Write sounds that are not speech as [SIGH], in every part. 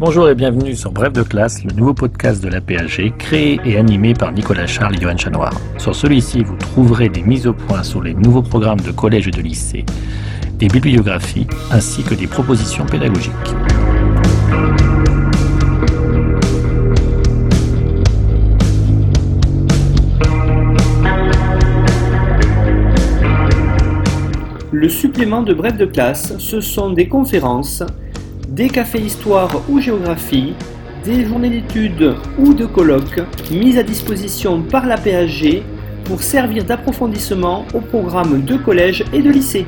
Bonjour et bienvenue sur Bref de classe, le nouveau podcast de la PAG, créé et animé par Nicolas Charles et Johan Chanoir. Sur celui-ci, vous trouverez des mises au point sur les nouveaux programmes de collège et de lycée, des bibliographies, ainsi que des propositions pédagogiques. Le supplément de bref de classe, ce sont des conférences, des cafés histoire ou géographie, des journées d'études ou de colloques mises à disposition par la PAG pour servir d'approfondissement au programme de collège et de lycée.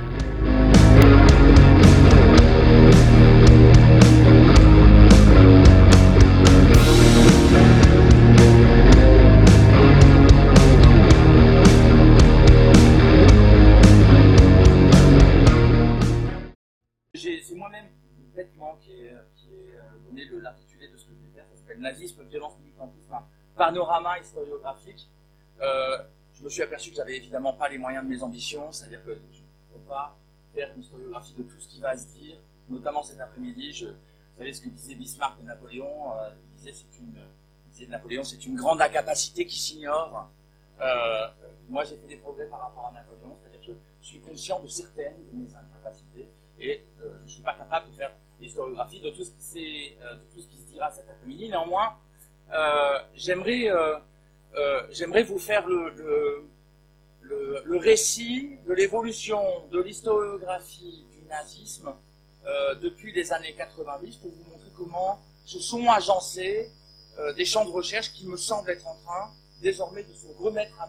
Panorama historiographique. Euh, je me suis aperçu que j'avais évidemment pas les moyens de mes ambitions, c'est-à-dire que je ne peux pas faire une historiographie de tout ce qui va se dire, notamment cet après-midi. Vous savez ce que disait Bismarck de Napoléon euh, Il disait c'est de Napoléon, c'est une grande incapacité qui s'ignore. Euh, moi, j'ai fait des progrès par rapport à Napoléon, c'est-à-dire que je suis conscient de certaines de mes incapacités et je ne suis pas capable de faire l'historiographie de de tout ce qui se dira cet après-midi. Néanmoins, j'aimerais, euh, euh, j'aimerais vous faire le, le, le, le récit de l'évolution de l'historiographie du nazisme euh, depuis les années 90 pour vous montrer comment se sont agencés euh, des champs de recherche qui me semblent être en train désormais de se remettre à.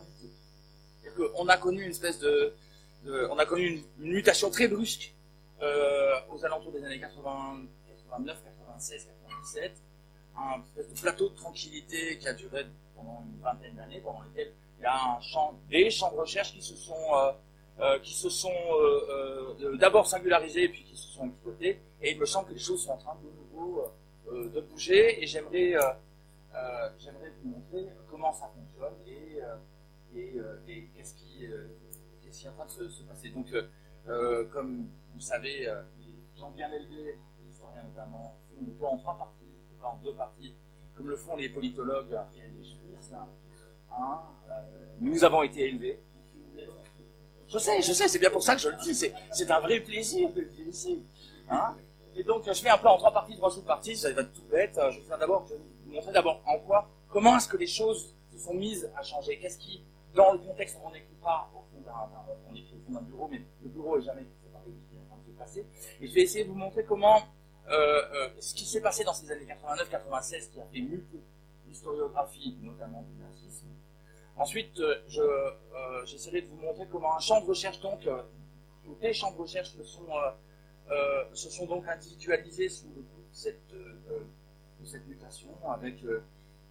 C'est-à-dire qu'on a connu une espèce de, de- on a connu une, une mutation très brusque euh, aux alentours des années 80, 89, 96, 97, un plateau de tranquillité qui a duré pendant une vingtaine d'années, pendant lesquelles il y a des champs de recherche qui se sont, euh, euh, sont euh, d'abord singularisés et puis qui se sont exploités. Et il me semble que les choses sont en train de nouveau de bouger et j'aimerais, j'aimerais vous montrer comment ça fonctionne et, et, qu'est-ce qui, qu'est-ce qui est en train de se, se passer. Donc, comme vous savez, les gens bien élevés, les historiens notamment, font en trois parties, en deux parties, comme le font les politologues. Hein, euh, nous avons été élevés. Je sais, je sais, c'est bien pour ça que je le dis, c'est, un vrai plaisir de le dire ici. Hein et donc, je fais un peu en trois parties, trois sous-parties, ça va être tout bête. Je vais d'abord, vous montrer d'abord en quoi, comment est-ce que les choses se sont mises à changer. Qu'est-ce qui, dans le contexte, on n'écrit pas au fond au fond d'un bureau, mais le bureau est jamais séparé de ce qui est de se passer. Et je vais essayer de vous montrer comment, ce qui s'est passé dans ces années 89-96, qui a fait muter l'historiographie, notamment du nazisme. Ensuite, euh, je, euh, j'essaierai de vous montrer comment un champ de recherche, donc, euh, ou des champs de recherche se sont, euh, euh, se sont donc individualisés sous cette, euh, euh, mutation, avec euh,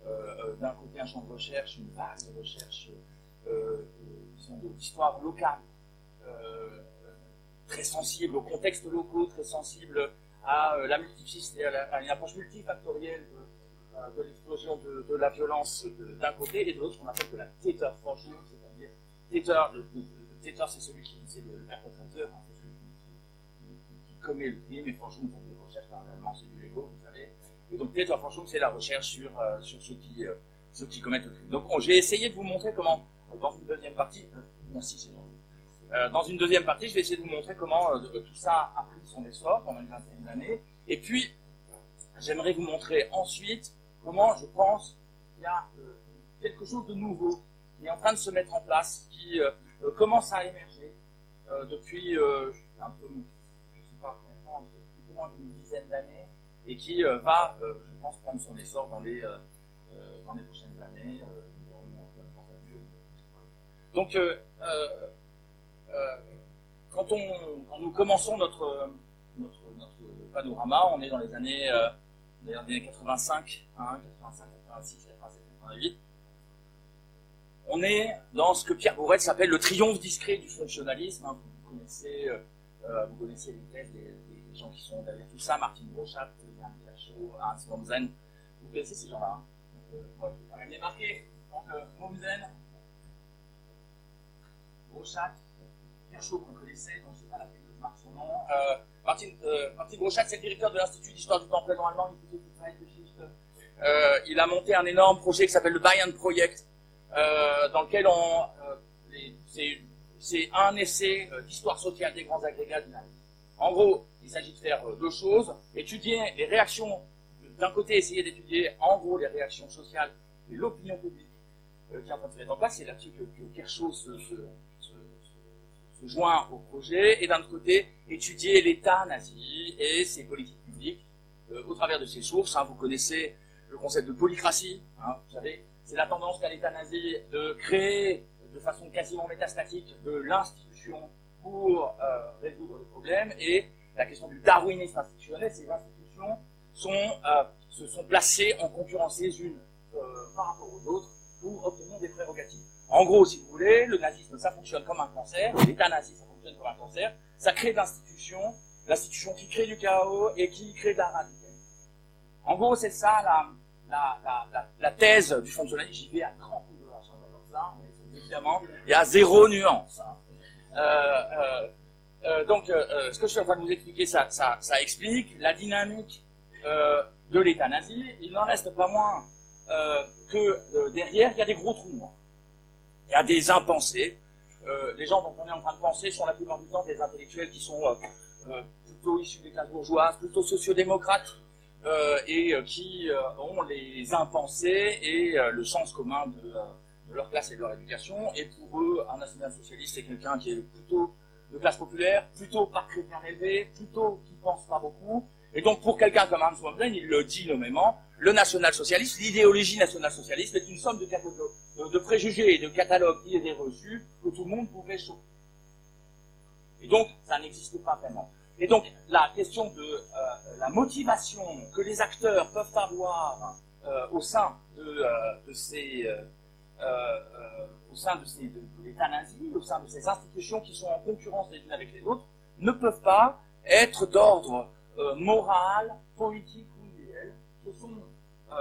euh, d'un côté un champ de recherche, une vague de recherche euh, euh, l'histoire locale, euh, très sensible aux contextes locaux, très sensible à euh, la multiplicité, à, la- à une approche multifactorielle de, euh, de l'explosion de, de la violence d'un côté et de l'autre, qu'on appelle de la Täterforschung, c'est-à-dire Täter, le, Täter, c'est celui qui c'est le perpétrateur, hein, c'est celui qui, qui- commet le crime, et Forschung, c'est des recherches, parallèlement, c'est du Lego, vous savez. Et donc Täterforschung, c'est la recherche sur, euh, sur ceux, qui, euh, ceux qui commettent le crime. Donc on- j'ai essayé de vous montrer comment, dans une deuxième partie, euh, merci, c'est bon. Euh, dans une deuxième partie, je vais essayer de vous montrer comment euh, tout ça a pris son essor pendant une vingtaine d'années. Et puis, j'aimerais vous montrer ensuite comment je pense qu'il y a euh, quelque chose de nouveau qui est en train de se mettre en place, qui commence à émerger depuis un peu, je sais pas combien de temps, un peu plus ou moins d'une dizaine d'années, et qui va, je pense, prendre son essor dans les, dans les prochaines années. donc, quand, on, nous commençons notre, panorama, on est dans les années, euh, dans les années 85, hein, 85, 86, 87, 88. On est dans ce que Pierre Bourret s'appelle le triomphe discret du fonctionnalisme. hein. Vous connaissez, euh, euh, vous connaissez les thèses des, gens qui sont derrière tout ça, Martin Brochat, Yann Cachot, Hans Mommsen. Vous connaissez ces gens-là hein Donc, euh, je vais quand même les marquer. Donc, euh, Mommsen, Brochat, Kirchhoff, qu'on connaissait, donc c'est pas la peine de marque son nom. Martin, euh, Martin c'est le directeur de l'Institut d'histoire du temps présent allemand, il, il a monté un énorme projet qui s'appelle le Bayern Project, euh, dans lequel euh, c'est un essai euh, d'histoire sociale des grands agrégats dynamiques. En gros, il s'agit de faire deux choses, étudier les réactions, d'un côté essayer d'étudier en gros les réactions sociales et l'opinion publique qui est en train de se mettre en place, c'est là-dessus que, Kershaw se, se, joint au projet, et d'un autre côté, étudier l'État nazi et ses politiques publiques euh, au travers de ses sources. Hein, vous connaissez le concept de polycratie, hein, vous savez, c'est la tendance qu'a l'État nazi de créer de façon quasiment métastatique de l'institution pour euh, résoudre les problèmes, et la question du darwinisme institutionnel, ces institutions sont, euh, se sont placées en concurrence les unes par rapport aux autres pour obtenir des prérogatives. En gros, si vous voulez, le nazisme, ça fonctionne comme un cancer, l'État nazi, ça fonctionne comme un cancer, ça crée d'institutions, l'institution qui crée du chaos et qui crée de la radicalité. En gros, c'est ça la, thèse du fonctionnalisme. J'y vais à 30 de ça, mais évidemment, il y a zéro nuance. Hein. Euh, euh, euh, donc, ce que je suis en train de vous expliquer, ça, ça, explique la dynamique de l'État nazi. Il n'en reste pas moins que derrière, il y a des gros trous. Y a des impensés. les gens dont on est en train de penser sont la plupart du temps des intellectuels qui sont plutôt issus des classes bourgeoises, plutôt sociodémocrates, euh, et euh, qui euh, ont les impensés et le sens commun de, leur classe et de leur éducation. Et pour eux, un national-socialiste, c'est quelqu'un qui est plutôt de classe populaire, plutôt pas chrétien élevé, plutôt qui pense pas beaucoup. Et donc pour quelqu'un comme Hans Wambren, il le dit nommément, le national-socialiste, l'idéologie national-socialiste est une somme de, de, de, préjugés et de catalogues d'idées reçues que tout le monde pourrait chauffer. Et donc, ça n'existe pas vraiment. Et donc, la question de euh, la motivation que les acteurs peuvent avoir euh, au sein de, euh, ces, euh, euh, au sein de, ces, de, de l'État nazi, au sein de ces institutions qui sont en concurrence les unes avec les autres, ne peuvent pas être d'ordre moral, politique ou idéal. Ce sont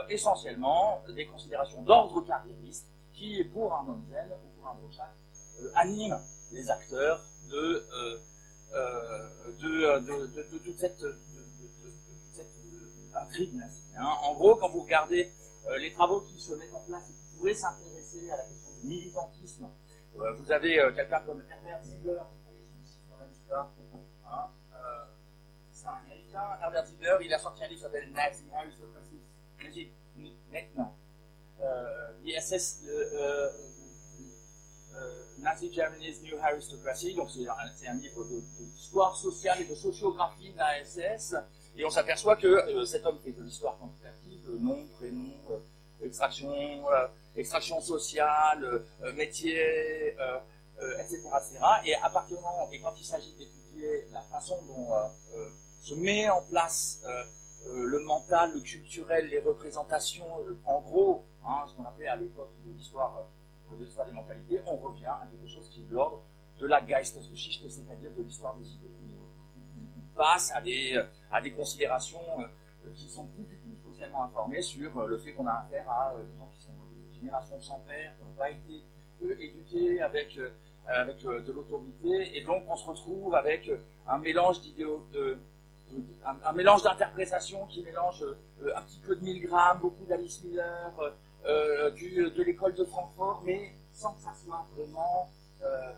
essentiellement des considérations d'ordre carriériste qui, pour un Montaigne ou pour un Brochak, animent les acteurs de euh, de, de, de, de, toute cette, cette intrigue. Hein. En gros, quand vous regardez euh, les travaux qui se mettent en place et qui pourraient s'intéresser à la question du militantisme, euh, vous avez quelqu'un comme Herbert Ziegler, hein, c'est un américain, Herbert Ziegler, il a sorti un livre qui s'appelle Nazi Aristocracy. Nazi, maintenant. Euh, euh, euh, Nazi Germany's New Aristocracy, donc c'est un, livre d'histoire sociale et de sociographie de la SS, et on s'aperçoit que euh, cet homme fait de l'histoire quantitative, nom, prénom, extraction, extraction sociale, métier, etc., etc. Et à partir du moment, et quand il s'agit d'étudier la façon dont se met en place le mental, le culturel, les représentations, en gros, hein, ce qu'on appelait à l'époque de l'histoire de l'histoire des mentalités, on revient à quelque chose qui est de l'ordre de la Geistesgeschichte, c'est-à-dire de l'histoire des idées. On passe à des, des considérations euh, qui sont plus du tout socialement informées sur euh, le fait qu'on a affaire à euh, des gens qui sont de génération sans père, qui n'ont pas été éduqués avec, de l'autorité, et donc on se retrouve avec un mélange d'idéaux, un, mélange d'interprétations qui mélange un petit peu de Milgram, beaucoup d'Alice Miller, euh, de l'école de Francfort, mais sans que ça soit vraiment euh,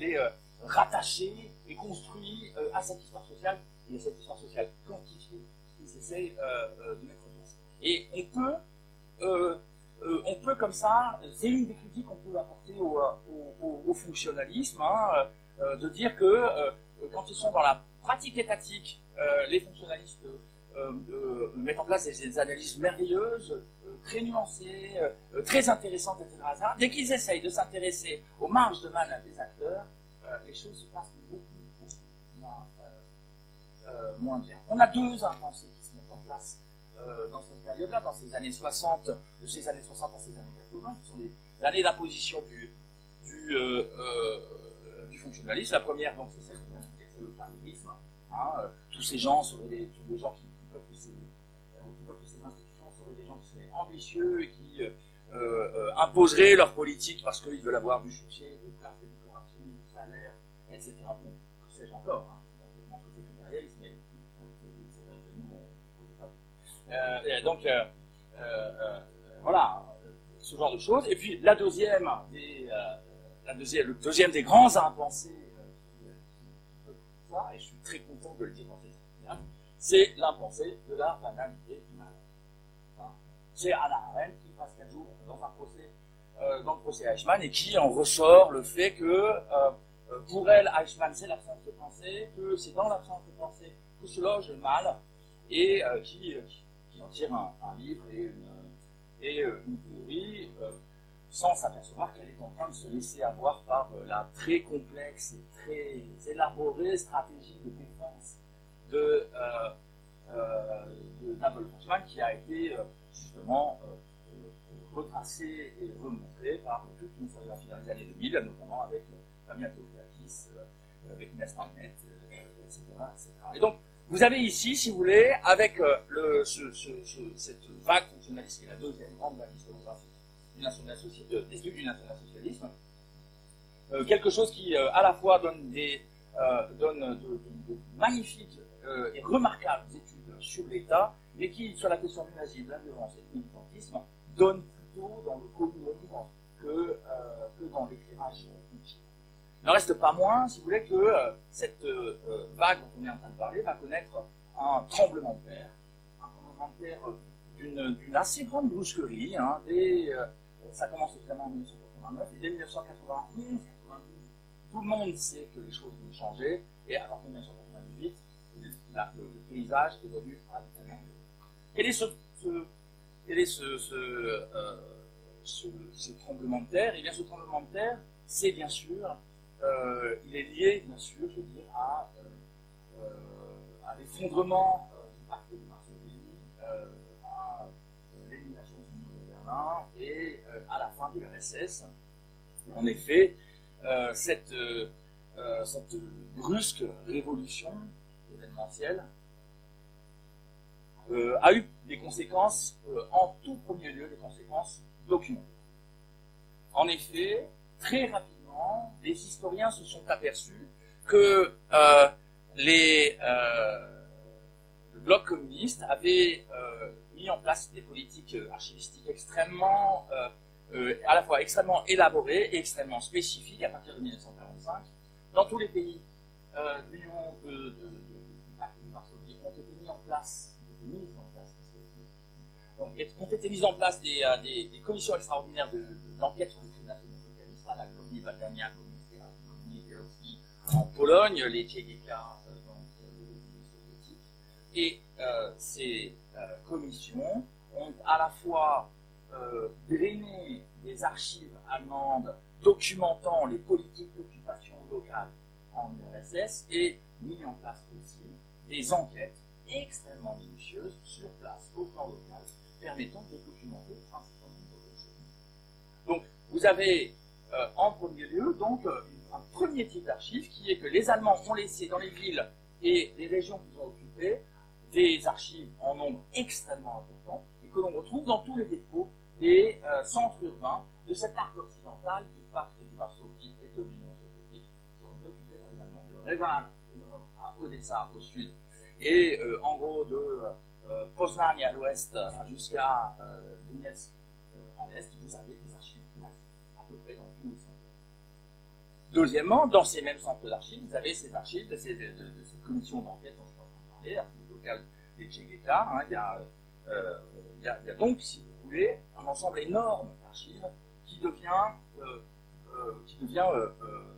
euh, rattaché et construit euh, à cette histoire sociale et à cette histoire sociale quantifiée qu'ils essayent euh, de mettre en place. Et on peut, on peut comme ça, c'est une des critiques qu'on peut apporter au fonctionnalisme, hein, de dire que quand ils sont dans la pratique étatique, les fonctionnalistes mettent en place des, analyses merveilleuses, très nuancées, euh, très intéressantes, etc. Dès qu'ils essayent de s'intéresser aux marges de manœuvre des acteurs, euh, les choses se passent beaucoup, moins, euh, bien. On a deux impensés qui se mettent en place dans cette période-là, dans ces années 60, de ces années 60 à ces années 80, qui sont les années d'imposition du, du, fonctionnalisme. La première, donc, c'est celle c'est le familisme. Hein, tous ces gens seraient des, gens qui ambitieux et qui euh, euh, imposeraient leur politique parce qu'ils veulent avoir du succès, des places, des décorations, du salaire, etc. Bon, que sais-je encore hein. Euh, donc, euh, euh, voilà, ce genre de choses. Et puis, la deuxième, des, la deuxième, le deuxième des grands impensés, et je suis très content de le dire dans cette c'est l'impensé de la banalité. Hein. C'est Anna Arendt qui passe quatre jours dans procès, dans le procès Eichmann et qui en ressort le fait que pour elle, Eichmann, c'est l'absence de pensée, que c'est dans l'absence de pensée que se loge le mal, et qui, qui en tire un, livre et une, et euh, une théorie euh, sans s'apercevoir qu'elle est en train de se laisser avoir par euh, la très complexe et très élaborée stratégie de défense de, de Napoléon qui a été justement retracée et remontrée par toute une photographie dans les années 2000, notamment avec Fabien Théophilakis, avec Inès etc.. Et donc, vous avez ici, si vous voulez, avec euh, cette vague fonctionnaliste, qui est la deuxième grande vague historiographique du national-socialisme, euh, du national-socialisme, euh, quelque chose qui, euh, à la fois, donne, des, euh, de, magnifiques euh, et remarquables études sur l'État, mais qui, sur la question du nazisme, de la violence et du militantisme, donne plutôt dans le communisme que, que dans l'éclairage il n'en reste pas moins, si vous voulez, que euh, cette euh, euh, vague dont on est en train de parler va connaître un tremblement de terre, un tremblement de terre d'une assez grande brusquerie. Hein, dès, ça commence évidemment en 1989, et dès 1991, 92, tout le monde sait que les choses vont changer, et partir de 1998, là, le, le, paysage évolue radicalement. Quel est ce, ce, tremblement de terre? Eh bien, ce tremblement de terre, c'est bien sûr euh, il est lié, bien sûr, je veux dire, à, euh, euh l'effondrement euh, du pacte de Varsovie, à l'élimination du mur de Berlin et à la fin de l'URSS. En effet, cette brusque révolution événementielle a eu des conséquences, en tout premier lieu, des conséquences documentées. En effet, très rapidement, les historiens se sont aperçus que euh, les, euh, le bloc communiste avait euh, mis en place des politiques archivistiques extrêmement, euh, à la fois extrêmement élaborées et extrêmement spécifiques à partir de 1945. Dans tous les pays de l'Union de, de, de, de Varsovie ont été mis en place, donc, ont été mises en place des, des commissions extraordinaires d'enquête sur les crimes nationaux socialistes, à la Commune Badania, en Pologne, les Tchéguéka euh, donc euh, Et euh, ces commissions ont à la fois drainé des archives allemandes documentant les politiques d'occupation locale en URSS et mis en place aussi des enquêtes extrêmement minutieuses sur place, au plan local, permettant de documenter principalement de choses. Donc, vous avez euh, en premier lieu donc une un premier type d'archives qui est que les Allemands ont laissé dans les villes et les régions qu'ils ont occupées des archives en nombre extrêmement important et que l'on retrouve dans tous les dépôts des euh, centres urbains de cette arc occidental du pacte du Varsovie et de l'Union soviétique qui ont occupé les Allemands de Reval à Odessa au sud et euh, en gros de euh, Poznań à l'ouest jusqu'à euh, Donetsk euh, à l'est, vous avez des archives à peu près dans les Deuxièmement, dans ces mêmes centres d'archives, vous avez ces archives de ces, commissions d'enquête dont je en parler, l'archive locale des Tchéguéta. Hein, il, y a, euh, donc, si vous voulez, un ensemble énorme d'archives qui devient, euh, euh, qui devient euh, euh,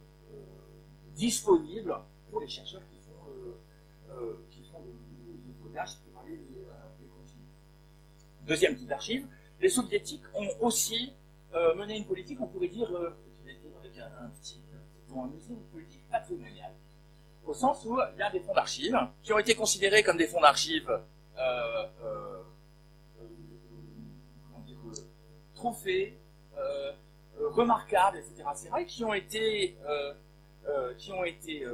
disponible pour les chercheurs qui font, continuer. Deuxième type d'archives, les soviétiques ont aussi mené une politique, on pourrait dire, dire avec un, un petit une politique patrimoniale, au sens où il y a des fonds d'archives qui ont été considérés comme des fonds d'archives euh, euh, euh, trophées, euh, euh, remarquables, etc., etc., et qui ont été, euh, qui ont été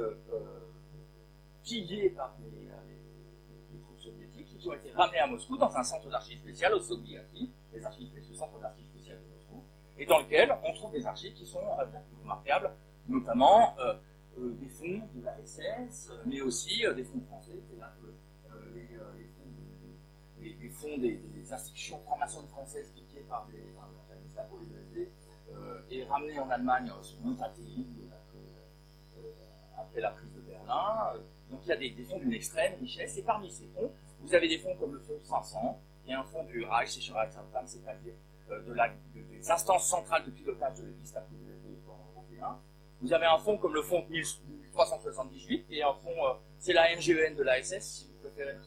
pillés par les, ont été ramenés à Moscou dans un centre d'archives spécial au Soviétique, les archives, ce centre d'archives spécial de Moscou, et dans lequel on trouve des archives qui sont plus remarquables notamment euh, des fonds de la SS, mais aussi des fonds français, c'est-à-dire les, les, les, fonds des, des institutions franc-maçonnes françaises piquées par les, par la et ramenées en Allemagne sur Montatis, après la prise de Berlin. Donc il y a des, fonds d'une extrême richesse, et parmi ces fonds, vous avez des fonds comme le fonds 500, qui est un fonds du Reich, c'est c'est-à-dire de la, des instances centrales de pilotage de l'Église européen. Vous avez un fonds comme le fonds 1378, qui est un fonds, c'est la MGEN de l'ASS, si vous préférez.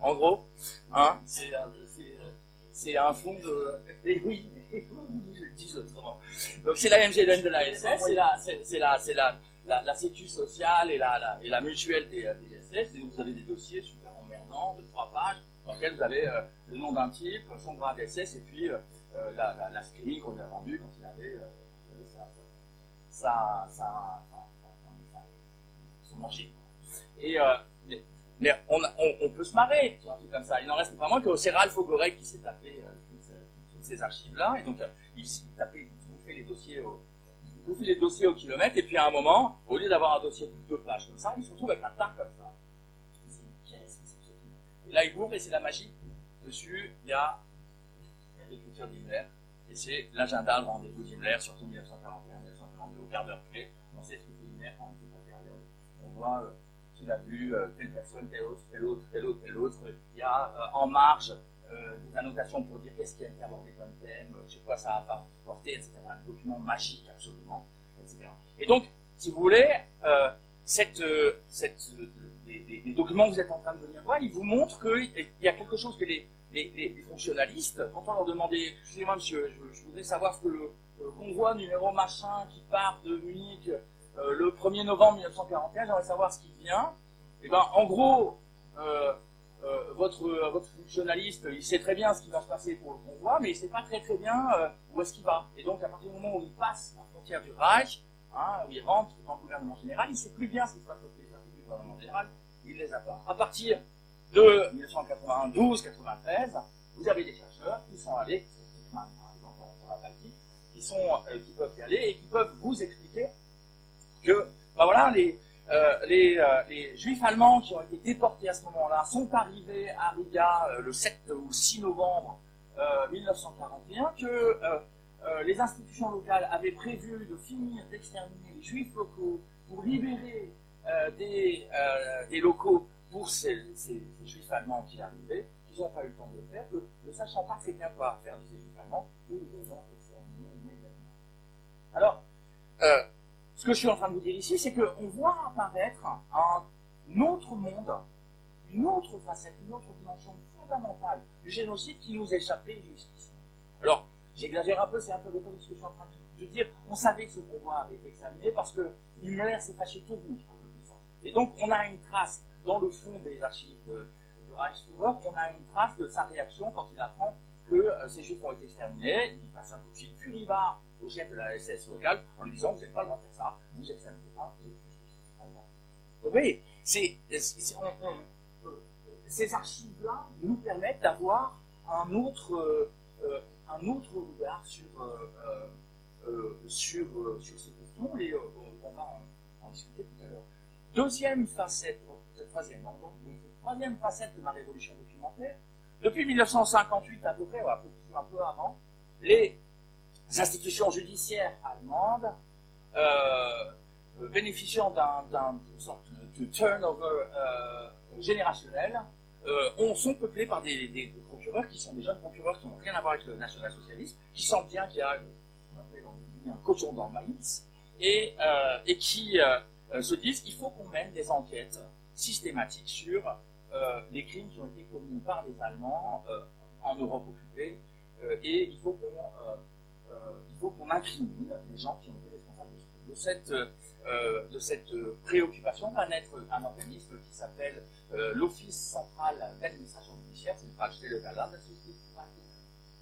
En gros, hein, c'est un fonds de. Et [LAUGHS] oui, je le dis autrement. Donc c'est la MGEN de l'ASS, c'est la, c'est la, la, la, sécu sociale et la, la, et la mutuelle des, des SS, et vous avez des dossiers super emmerdants de trois pages, dans lesquels vous avez euh, le nom d'un type, son grade SS, et puis euh, euh, la, la, qu'on lui a vendue quand il avait sa, sa, son. Et, mais, on, peut se marrer, un truc comme ça. Il n'en reste pas moins que c'est Ralph Ogorek qui s'est tapé toutes, ces archives-là, et donc il, il tapait, il les dossiers les dossiers au kilomètre, et puis à un moment, au lieu d'avoir un dossier de deux pages comme ça, il se retrouve avec un tas comme ça. Et là, il ouvre et c'est la magie. Dessus, il y a l'écriture d'Himmler, et c'est l'agenda de rendez-vous d'Himmler, surtout 1941, 1942, au quart d'heure clé. On sait ce que fait Himmler période. On voit euh, qu'il a vu euh, telle personne, telle autre, telle autre, telle autre, telle autre. Il y a euh, en marge euh, des annotations pour dire qu'est-ce qui a été abordé comme thème, chez quoi ça a apporté, etc. Un document magique, absolument, etc. Et donc, si vous voulez, cette, les, documents que vous êtes en train de venir voir, ils vous montrent qu'il y a quelque chose que les, fonctionnalistes, quand on leur demandait, excusez-moi monsieur, je, voudrais savoir ce que le, convoi numéro machin qui part de Munich euh, le 1er novembre 1941, j'aimerais savoir ce qui vient. Et ben, en gros, euh, euh, votre, fonctionnaliste, il sait très bien ce qui va se passer pour le convoi, mais il ne sait pas très très bien où est-ce qu'il va. Et donc, à partir du moment où il passe la frontière du Reich, hein, où il rentre dans le gouvernement général, il ne sait plus bien ce qui se passe gouvernement général, il les a pas. À partir de 1992-93, vous avez des chercheurs qui sont allés, qui, sont, euh, qui peuvent y aller et qui peuvent vous expliquer que, ben voilà, les, euh, les, euh, les, juifs allemands qui ont été déportés à ce moment-là sont arrivés à Riga le 7 ou 6 novembre 1941, que les institutions locales avaient prévu de finir d'exterminer les juifs locaux pour libérer des, des, locaux pour ces, ces, ces, juifs allemands qui arrivaient, qu'ils n'ont pas eu le temps de le faire, que ne sachant pas très bien quoi faire de ces juifs allemands, nous les avons. Alors, ce que je suis en train de vous dire ici, c'est qu'on voit apparaître un autre monde, une autre facette, une autre dimension fondamentale du génocide qui nous échappait jusqu'ici. Alors, j'exagère un peu, c'est un peu rhétorique ce que je suis en train de dire. On savait que ce pouvoir avait été examiné parce que Himmler s'est fâché tout rouge. Et donc, on a une trace dans le fond des archives de, de Reichsführer, on a une trace de sa réaction quand il apprend que euh, ces juifs ont été exterminés. Il passe un coup de furibard au chef de la SS locale en lui disant Vous n'avez pas le droit de faire ça, vous examinez pas, vous Vous voyez, c'est, ces archives-là nous permettent d'avoir un autre, euh, un autre regard sur, euh, euh, sur, sur et on va en, discuter tout à l'heure. Deuxième facette, troisième, facette de ma révolution documentaire, depuis 1958 à peu près, ou un peu, avant, les institutions judiciaires allemandes euh, bénéficiant sorte de turnover euh, générationnel euh, on, sont peuplés par des, procureurs qui sont des jeunes procureurs qui n'ont rien à voir avec le national-socialisme, qui sentent bien qu'il y a un cochon dans le maïs, et, qui se disent qu'il faut qu'on mène des enquêtes systématiques sur euh, les crimes qui ont été commis par les Allemands en Europe occupée, et il faut qu'on qu'on incrimine les gens qui ont été responsables de cette, euh, préoccupation va naître un organisme qui s'appelle euh, l'Office central d'administration judiciaire, c'est le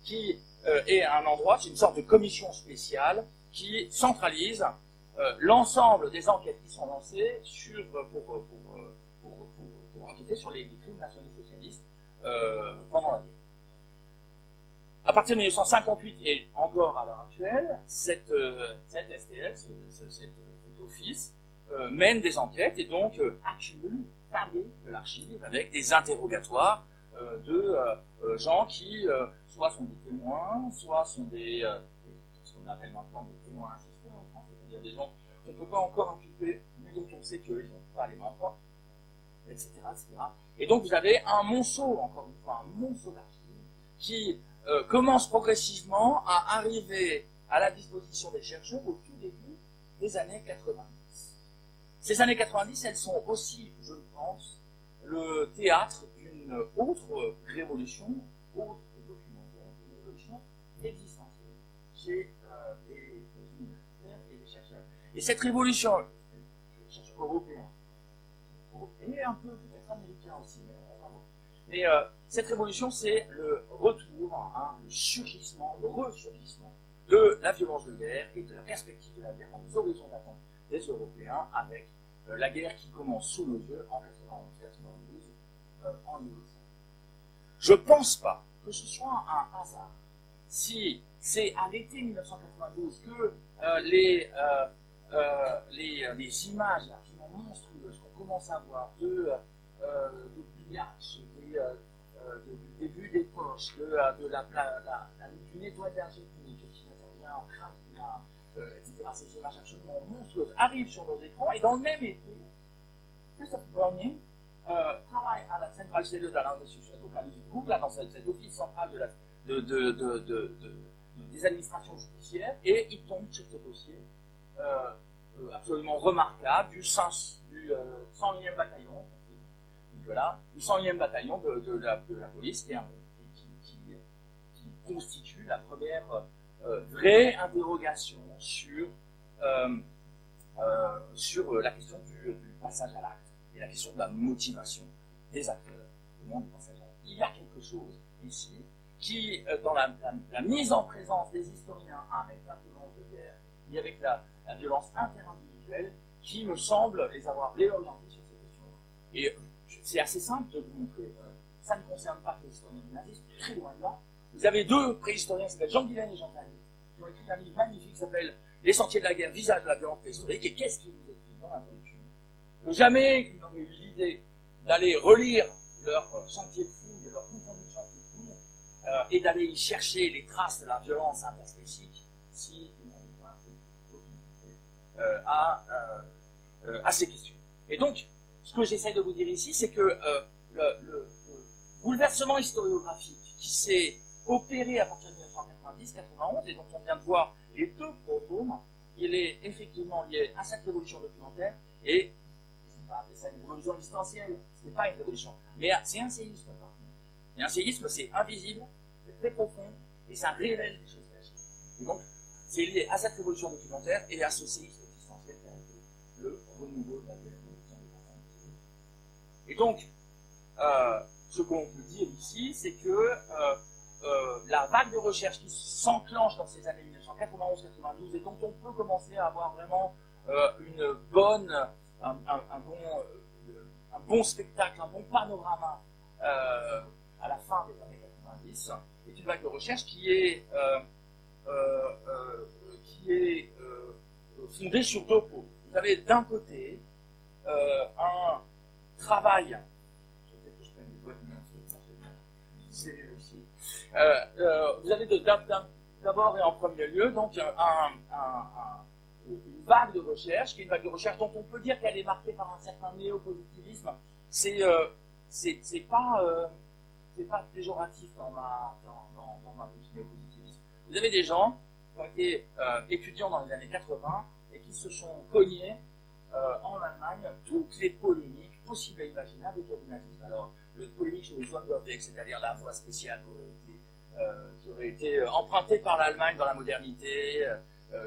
qui euh, est un endroit, c'est une sorte de commission spéciale qui centralise euh, l'ensemble des enquêtes qui sont lancées sur, pour, pour, pour, pour enquêter sur les, crimes nationaux socialistes pendant la guerre. À partir de 1958 et encore à l'heure actuelle, cette, euh, cette STL, ce, ce, cet, office, mène des enquêtes et donc accumule, fabrique de l'archive avec des interrogatoires de gens qui soit sont des témoins, soit sont des, ce qu'on appelle maintenant des témoins c'est-à-dire des gens qu'on ne peut pas encore inculper, mais dont on sait qu'ils n'ont pas les mains propres, etc., etc. Et donc vous avez un monceau, encore une fois, un monceau d'archives qui euh, commence progressivement à arriver à la disposition des chercheurs au tout début des années 90. Ces années 90, elles sont aussi, je pense, le théâtre d'une autre révolution, autre documentaire, une révolution existentielle chez euh, les, universitaires et les chercheurs. Et cette révolution, européens, et un peu peut-être américains aussi, mais, cette révolution, c'est le retour, hein, le surgissement, le ressurgissement de la violence de guerre et de la perspective de la guerre les horizons d'attente des Européens avec euh, la guerre qui commence sous nos yeux en 1991 euh, en Yougoslavie. Je ne pense pas que ce soit un hasard si c'est à l'été 1992 que euh, les, les, les, images absolument monstrueuses qu'on commence à voir de, de pillages, des euh, du début des poches, de, de la, la, la, du nettoyage ethnique qui intervient en crâne, euh, etc. Ces images absolument monstrueuses arrivent sur nos écrans et dans le même été, Christophe Browning euh, travaille à la centrale cellule de l'analyse du là, dans cet, cet office central de la, de, de, de, de, des administrations judiciaires et il tombe sur ce dossier euh, absolument remarquable du, sens, du euh, 101e bataillon voilà, du 101e bataillon de, la, police, qui, constitue la première euh, vraie interrogation sur, euh, euh, sur la question du, passage à l'acte et la question de la motivation des acteurs du monde du passage à l'acte. Il y a quelque chose ici qui, euh, dans la, mise en présence des historiens avec la de guerre et avec la, la violence interindividuelle, qui me semble les avoir réorientés sur ces questions. Et c'est assez simple de vous montrer. Euh, ça ne concerne pas les historiens du nazisme, très loin de là. Vous avez deux préhistoriens qui s'appellent Jean Guilaine et Jean Tanny, qui ont écrit un livre magnifique qui s'appelle Les sentiers de la guerre, visage de la violence préhistorique. Et qu'est-ce qu'ils vous écrivent dans l'introduction Jamais ils n'ont eu l'idée d'aller relire leur sentier de fouille, leur compte rendu de sentier de fouille, euh, et d'aller y chercher les traces de la violence interspécifique si euh, à, euh, à ces questions. Et donc, ce que j'essaie de vous dire ici, c'est que euh, le, le, le, bouleversement historiographique qui s'est opéré à partir de 1990-91 et dont on vient de voir les deux protomes, il est effectivement lié à cette révolution documentaire et c'est une révolution existentielle, ce n'est pas une révolution, mais c'est un séisme. Et un séisme, c'est invisible, c'est très profond et ça révèle des choses. Et donc, c'est lié à cette révolution documentaire et à ce séisme de la. Et donc, euh, ce qu'on peut dire ici, c'est que euh, euh, la vague de recherche qui s'enclenche dans ces années 1991-92 et dont on peut commencer à avoir vraiment une bonne, un, bon, un bon spectacle, un bon panorama à la fin des années 90, est une vague de recherche qui est, qui est fondée sur deux pôles. Vous avez d'un côté un travail. Euh, euh, vous avez d'abord et en premier lieu donc un, un, un, une vague de recherche, qui est une vague de recherche dont on peut dire qu'elle est marquée par un certain néopositivisme. C'est euh, c'est pas euh, c'est pas péjoratif dans ma dans, dans, dans néopositivisme. Vous avez des gens qui euh, étudiants dans les années 80 et se sont cognés euh, en Allemagne toutes les polémiques possibles et imaginables autour du nazisme. Alors, le polémique sur le Sonderweg, c'est-à-dire la voie spéciale qui aurait été, euh, qui aurait été euh, empruntée par l'Allemagne dans la modernité,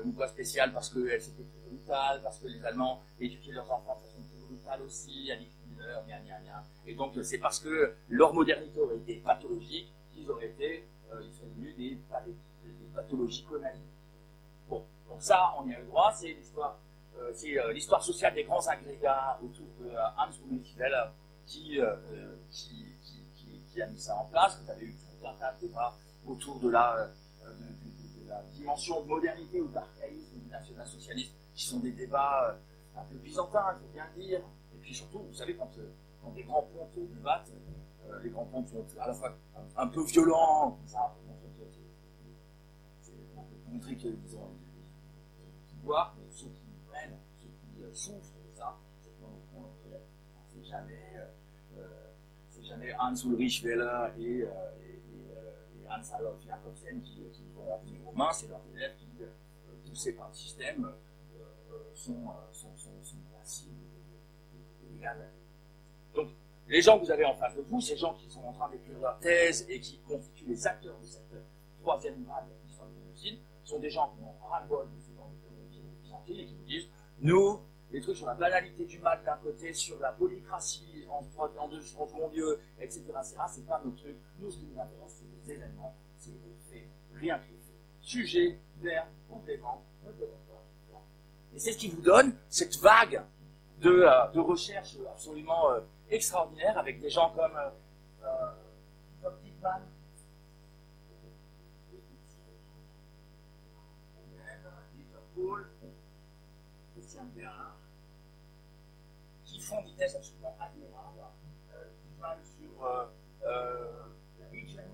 une voie spéciale parce qu'elle s'était très brutale, parce que les Allemands éduquaient leurs enfants de façon très brutale aussi, Annie Hitler, gna. Et donc, c'est parce que leur modernité aurait été pathologique qu'ils auraient été, ils sont devenus des pathologies nazis. Donc ça, on y a le droit, c'est l'histoire euh, euh, l'histoire sociale des grands agrégats autour de euh, Hans Blumenfeld qui, qui, a mis ça en place. Vous avez eu tout un tas de débats autour de la, dimension de modernité ou d'archaïsme du national-socialisme, qui sont des débats un peu byzantin, il faut bien dire. Et puis surtout, vous savez, quand, quand des grands ponts du battent, les grands ponts sont à la fois un, peu violents, comme ça, c'est qu'ils ont pouvoir, mais ceux qui prennent, ceux qui souffrent de ça, c'est jamais, c'est jamais Hans Ulrich Weller et, et, Hans Adolf Jakobsen qui, qui vont venir aux mains, c'est leurs élèves qui, poussés par le système, sont, sont, sont, passibles Donc, les gens que vous avez en face de vous, ces gens qui sont en train d'écrire leur thèse et qui constituent les acteurs de cette troisième vague de l'histoire du génocide, sont des gens qui ont ras-le-bol de et qui disent nous, les trucs sur la banalité du mal d'un côté, sur la polycratie en, deux en lieu, etc., etc., c'est pas notre truc. Nous, ce qui nous intéresse, c'est les événements, c'est les faits, rien que les faits. Sujet, verbe, complément, et c'est ce qui vous donne cette vague de, euh, de recherche absolument euh, extraordinaire avec des gens comme, euh, euh Qui font des tests absolument admirables. Euh, Dickman sur euh, euh, la Litanie,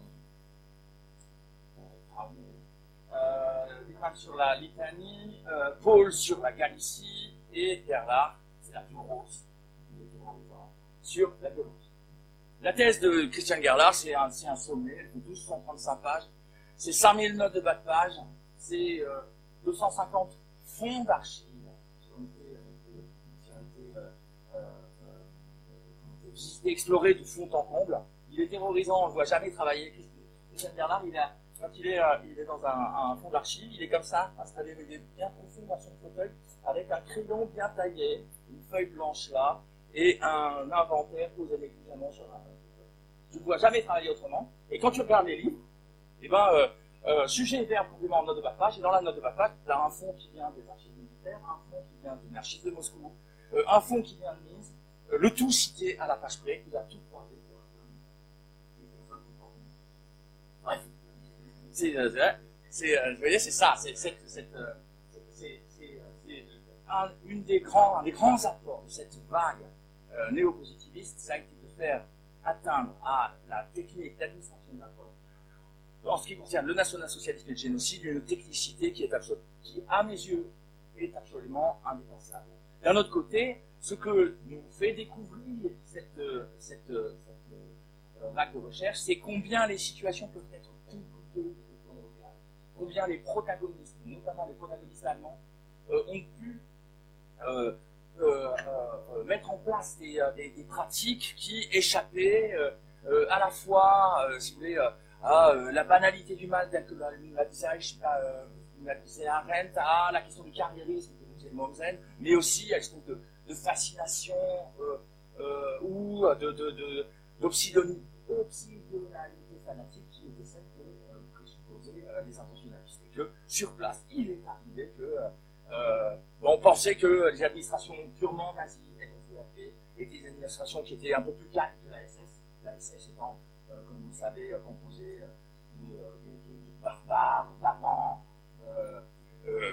euh, sur la Litanie, Paul sur la Galicie et Bernard, c'est la plus grosse sur la violence. La thèse de Christian Gerlach, c'est un, sommet, elle fait 1235 pages, c'est 5000 notes de bas de page, c'est euh, 250 fonds d'archives qui ont été, euh, euh, euh, explorés de fond en comble. Il est terrorisant, on ne le voit jamais travailler. Christian a, quand il est, est dans un, un fond d'archives, il est comme ça, installé, est bien profond dans son fauteuil, avec un crayon bien taillé, une feuille blanche là, et un inventaire posé négligemment sur la Je ne vois jamais travailler autrement. Et quand tu regardes les livres, eh ben, euh, euh, sujet et verbe, complément, note de bas page, et dans la note de bas page, tu as un fond qui vient des archives militaires, un fond qui vient de l'archive de Moscou, euh, un fond qui vient de Minsk, euh, le tout cité à la page près, il a tout croisé. Bref. C'est, euh, c'est, euh, vous voyez, c'est ça, c'est, c'est, un, une des grands, apports de cette vague euh, néo-positiviste, ça a été de faire atteindre à la technique d'administration de la en ce qui concerne le national-socialisme et le génocide, une technicité qui, est qui, à mes yeux, est absolument indépassable. D'un autre côté, ce que nous fait découvrir cette, cette, vague de recherche, c'est combien les situations peuvent être douloureuses, combien les protagonistes, notamment les protagonistes allemands, euh, ont pu euh, euh, mettre en place des, pratiques qui échappaient à la fois, si vous voulez, à la banalité du mal, telle que la, disait, Arendt, à la question du carriérisme, disait Mommsen, mais aussi à une de, de fascination ou de, de, de d'obsidonalité fanatique qui était celle que présupposaient les intentionnalistes. Et que sur place, il est arrivé que euh, on pensait que les administrations purement nazies étaient des administrations qui étaient un peu plus calmes que la SS, la SS étant, euh, comme vous le savez, euh, composée de, barbares, d'amants,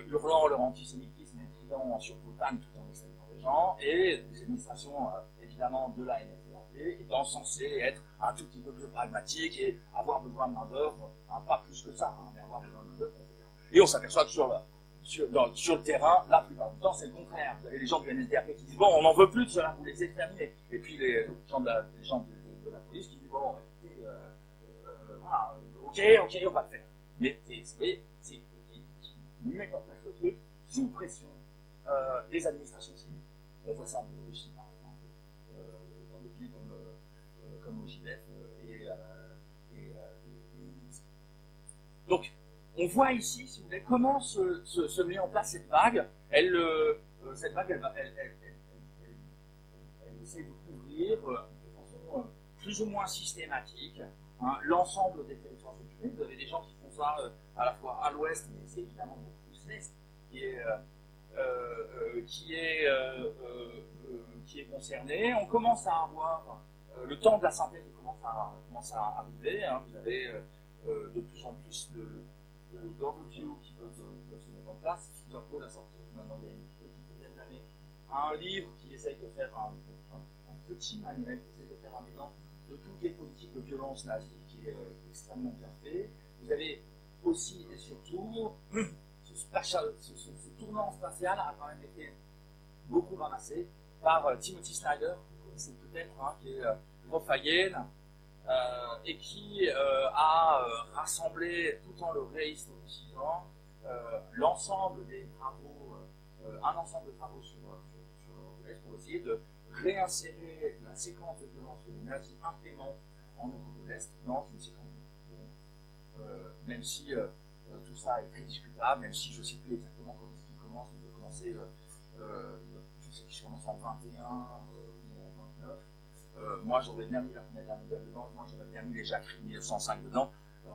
hurlant leur antisémitisme et criant sur Poutane tout en des gens, et des administrations évidemment de la NSDAP étant censées être un tout petit peu plus pragmatiques et avoir besoin de main-d'œuvre, hein, pas plus que ça, hein, mais avoir besoin de main-d'œuvre. Et on s'aperçoit que sur la, sur, dans, sur, le terrain, la plupart du temps, c'est le contraire. Vous avez les gens du NSDAP qui disent Bon, on n'en veut plus de cela, vous les exterminez. Et puis les gens de la, les gens de, de la police qui disent Bon, écoutez, euh, euh, voilà, ok, ok, on va le faire. Mais c'est qui mettent en place le sous pression euh, des administrations civiles. On voit ça en Russie, par exemple, euh, dans des pays comme, euh, comme au et, Donc, on voit ici, si vous voulez, comment se, met en place cette vague. Elle, euh, cette vague, elle, essaie de couvrir euh, de façon euh, plus ou moins systématique hein, l'ensemble des territoires occupés. Vous avez des gens qui font ça euh, à la fois à l'ouest, mais c'est évidemment beaucoup plus l'est qui est, qui est, qui est concerné. On commence à avoir le temps de la synthèse commence à, commence à arriver. Hein. Vous avez de plus en plus de qui peuvent, se mettre en place. Peter Paul a sorti maintenant il y a un livre qui essaye de faire un, petit manuel, qui essaye de faire un bilan de toutes les politiques de violence nazie, qui est extrêmement bien fait. Vous avez aussi et surtout ce, tournant spatial a quand même été beaucoup ramassé par euh, Timothy Snyder, c'est peut-être, hein, qui est euh, euh, et qui a rassemblé tout en le réhistoricisant l'ensemble des travaux, un ensemble de travaux sur, sur, pour essayer de réinsérer la séquence de violence que les nazis en Europe de l'Est dans une séquence de même si tout ça est très discutable, même si je ne sais plus exactement comment commence, il peut commencer, euh, qu'il commence en 21 ou en 29. Euh, moi, j'aurais bien mis la fenêtre nouvelle dedans, moi, j'aurais bien mis les Jacques 1905 dedans.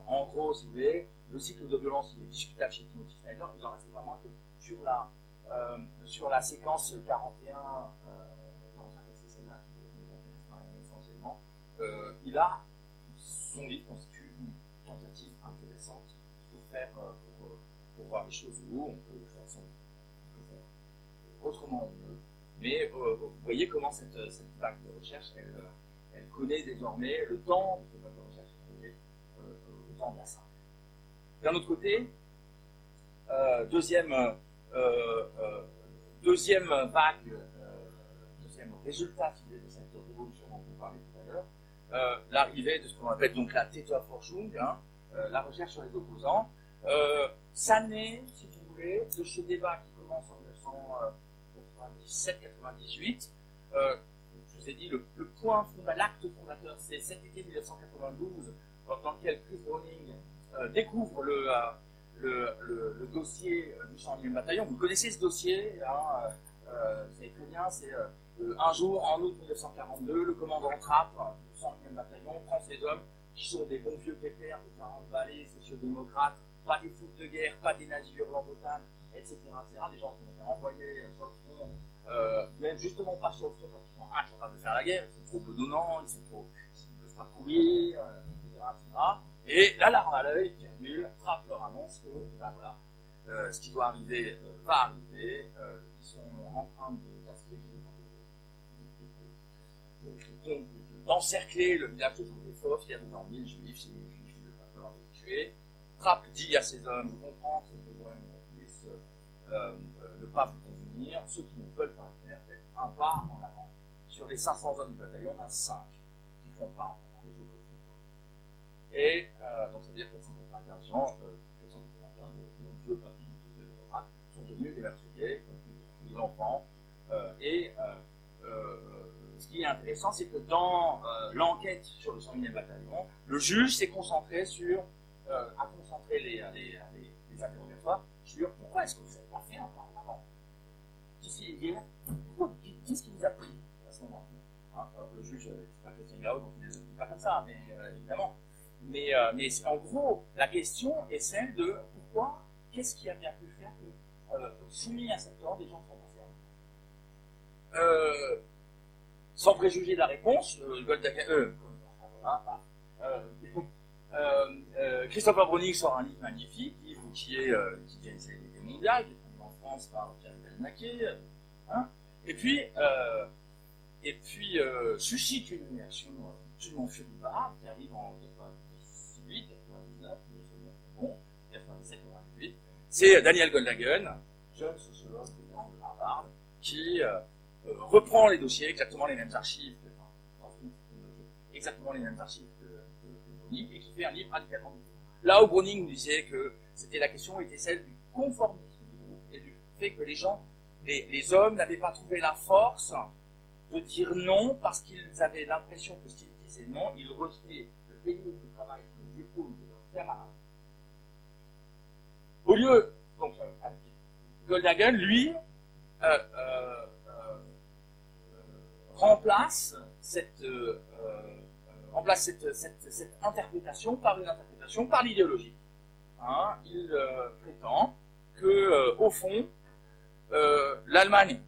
en gros, si vous voulez, le cycle de violence, il est discutable chez Timothy Snyder, il en reste vraiment que sur la, euh, sur la séquence 41, essentiellement, il a, son livre constitue une tentative intéressante pour faire, pour, pour voir les choses où on peut Mais euh, vous voyez comment cette, vague de recherche, elle, euh, elle, connaît désormais le temps de de recherche, euh, la D'un autre côté, deuxième, deuxième vague, deuxième résultat de cette révolution dont on parlait tout à l'heure, l'arrivée de ce qu'on appelle donc la Täterforschung, hein, la recherche sur les opposants, ça naît, si vous voulez, de ce débat qui commence en 1900. 97-98. Euh, je vous ai dit, le, point l'acte fondateur, c'est cet été 1992, dans lequel Chris Browning euh, découvre le, euh, le, dossier du 101e bataillon. Vous connaissez ce dossier, hein, c'est très bien, c'est un jour, en août 1942, le commandant Trapp du 101e bataillon prend ses hommes qui sont des bons vieux pépères de 40 vallées, sociodémocrates, pas des foot de guerre, pas des nazis hurlants etc., etc., des gens qui ont été envoyés sur le front euh, même justement pas sur le front, parce qu'ils sont incapables de faire la guerre, ils sont trop bedonnants, ils ils ne peuvent pas courir, euh, etc., etc. Et l'alarme à l'œil, virgule, Trapp leur annonce que, ben voilà, euh, ce qui doit arriver euh, va arriver, euh, ils sont en train d'encercler le village de Joseph, il y a devant 1000 juifs, si les juifs ne peuvent pas les tuer. Trapp dit à ses hommes, vous comprenez, ne pas ceux qui ne veulent pas faire un pas en avant. Sur les 500 hommes du bataillon, on a 5 qui font pas les autres Et euh, donc ça veut dire que cette intervention, euh, de vieux papis de sont devenus des meurtriers, des enfants. Euh, et euh, ce qui est intéressant, c'est que dans l'enquête sur le 101e bataillon, le juge s'est concentré sur, a concentré les, les, les, les interrogatoires sur pourquoi est-ce que vous n'avez pas fait un pas Qu'est-ce qui vous a pris à ce moment hein, Le juge, c'est pas donc il ne pas comme ça, mais euh, évidemment. Mais, euh, en gros, la question est celle de pourquoi, qu'est-ce qui a bien pu faire que, euh, soumis à cet ordre, des gens sont euh, Sans préjuger la réponse, Christopher Browning sort un livre magnifique, qui est qui est une mondiale, qui est en France par Pierre Naquet, hein, et puis, euh, et puis euh, suscite une réaction absolument furibard qui arrive en 98, 99, bon, 97, 98. C'est Daniel Goldhagen, jeune sociologue de Harvard, qui euh, euh, reprend les dossiers, exactement les mêmes archives, exactement les mêmes archives que, et qui fait un livre radicalement différent. Là où Browning disait que c'était la question était celle du conformisme et du fait que les gens les, hommes n'avaient pas trouvé la force de dire non parce qu'ils avaient l'impression que s'ils disaient non, ils rejetaient le pénible travail les épaules de leur Au lieu, donc, euh, Goldhagen, lui, euh, euh, remplace cette, remplace cette, cette, interprétation par une interprétation par l'idéologie. Hein, il prétend que, au fond, euh, l'Allemagne,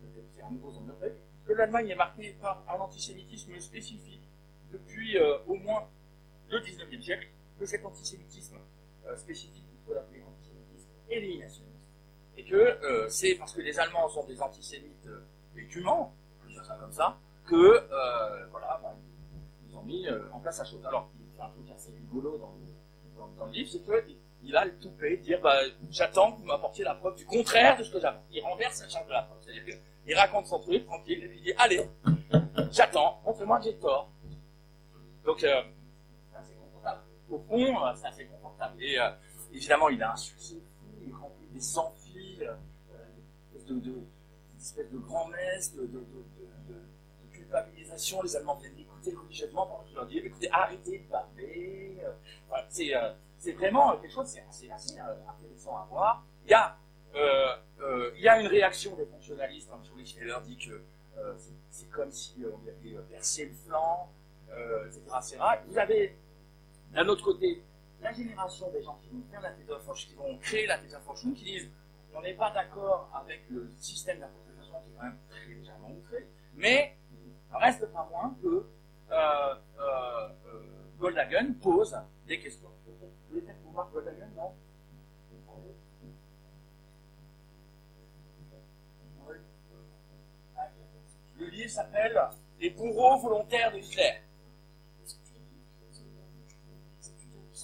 que l'Allemagne est marquée par un antisémitisme spécifique depuis euh, au moins le 19e siècle, que cet antisémitisme euh, spécifique, il faut l'appeler antisémitisme éliminationniste, et que c'est parce que les Allemands sont des antisémites ça comme ça, que euh, voilà, bah, mis euh, en place la chose. Alors, fait un truc assez rigolo dans le, dans, dans le livre, c'est qu'il a le toupet de dire bah, j'attends que vous m'apportiez la preuve du contraire de ce que j'avais. Il renverse la charge de la preuve. C'est-à-dire qu'il raconte son truc tranquille et il dit allez, j'attends, montrez-moi que j'ai tort. Donc, euh, c'est assez confortable. Au fond, euh, c'est assez confortable. Et euh, évidemment, il a un succès fou, il remplit des euh, de, de, espèce de de, de, de culpabilisation. Les Allemands viennent religieusement pendant qu'il leur dit écoutez, arrêtez de parler. Euh, euh, c'est vraiment quelque chose, c'est assez, euh, intéressant à voir. Il y a, une réaction des fonctionnalistes, comme Julie Schneller dit que c'est- comme si on avait percé le flanc, etc., etc. Vous avez, d'un autre côté, la génération des gens qui vont faire la qui vont créer la Täterforschung, qui disent on n'est pas d'accord avec le système d'interprétation qui est quand même très légèrement outré, mais reste pas moins que Goldhagen pose des questions. Le livre s'appelle Les bourreaux volontaires de Hitler.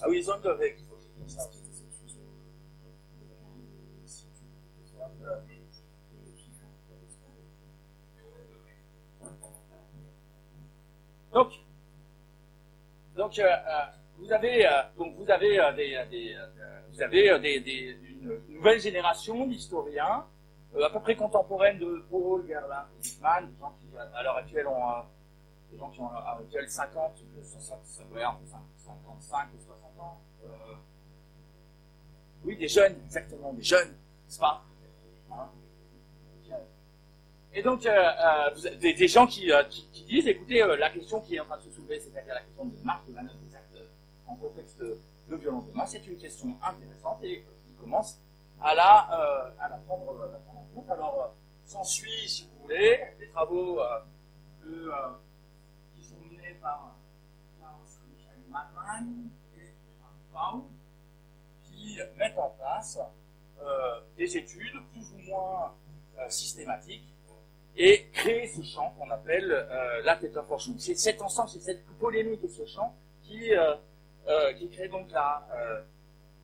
Ah oui, Zonderweg. Donc, donc, euh, euh, vous avez, euh, donc vous avez euh, des, euh, euh, vous avez euh, des, une nouvelle génération d'historiens, euh, à peu près contemporaine de Paul, Gerlach, Hickman, des gens qui à l'heure actuelle ont, euh, des gens qui ont à l'heure actuelle 50, euh, 60, ouais, entre 55 et 60 ans. Euh, oui, des jeunes, exactement, des jeunes, n'est-ce pas Hein Et donc, euh, euh, des, gens qui, euh, disent, écoutez, la question qui est en train de se soulever, c'est-à-dire la question des marques de manœuvre des acteurs en contexte de, de violence de masse, c'est une question intéressante et qui commence à la, prendre, en compte. Alors, s'ensuit, si vous voulez, des travaux de, qui sont menés par par Michael Mann et Paul, qui mettent en place des études plus ou moins systématiques et créer ce champ qu'on appelle euh, la Täterforschung. C'est cet ensemble, c'est cette polémique et ce champ qui, euh, euh, qui crée donc la, euh,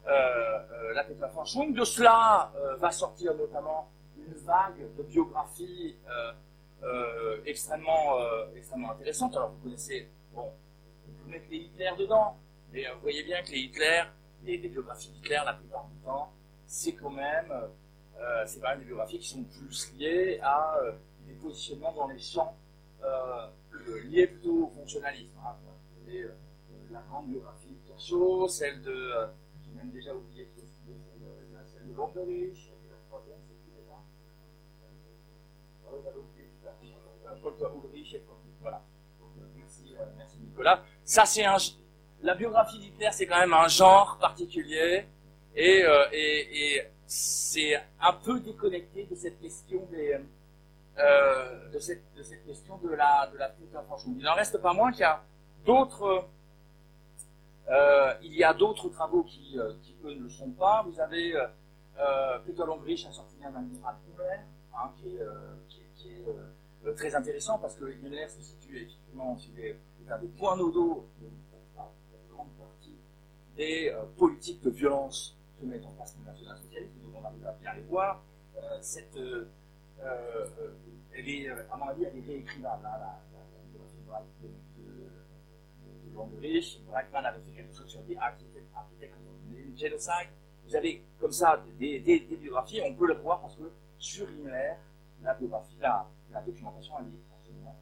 euh, la. De cela va sortir notamment une vague de biographies extrêmement, extrêmement intéressantes. Alors vous connaissez, bon, vous mettez les Hitler dedans, mais vous voyez bien que les Hitler, les, les biographies d'Hitler, la plupart du temps, c'est quand même, c'est quand même des biographies qui sont plus liées à euh, des positionnements dans les champs euh, euh, liés plutôt au fonctionnalisme. Hein. Avez, euh, la grande biographie de Kirchhoff, celle de, euh, j'ai même déjà oublié celle de, celle de, Lomberich, et la troisième, c'est qui déjà Ah oui, j'avais oublié, euh, Volker Ulrich, et voilà. Merci, euh, merci Nicolas. Ça, c'est un, la biographie d'Hitler, c'est quand même un genre particulier, et, euh, et, et c'est un peu déconnecté de cette question des, euh, de, cette, question de la, de la Täterforschung. Il n'en reste pas moins qu'il y a d'autres, euh, il y a d'autres travaux qui, euh, qui eux ne le sont pas. Vous avez Peter Longrich a sorti un amiral Himmler, hein, qui est, qui est, très intéressant parce que Himmler se situe effectivement sur les, des points nodaux des politiques de violence que met en place le national-socialisme, donc on arrive à bien les voir. Cette, euh, elle est, euh, à mon avis, elle est réécrivable, hein, la, la, de, de, de. Brackman avait fait quelque chose sur des architectes, du génocide. Vous avez comme ça des, des, biographies, on peut le voir parce que sur Himmler, la biographie, la, la documentation, elle est absolument.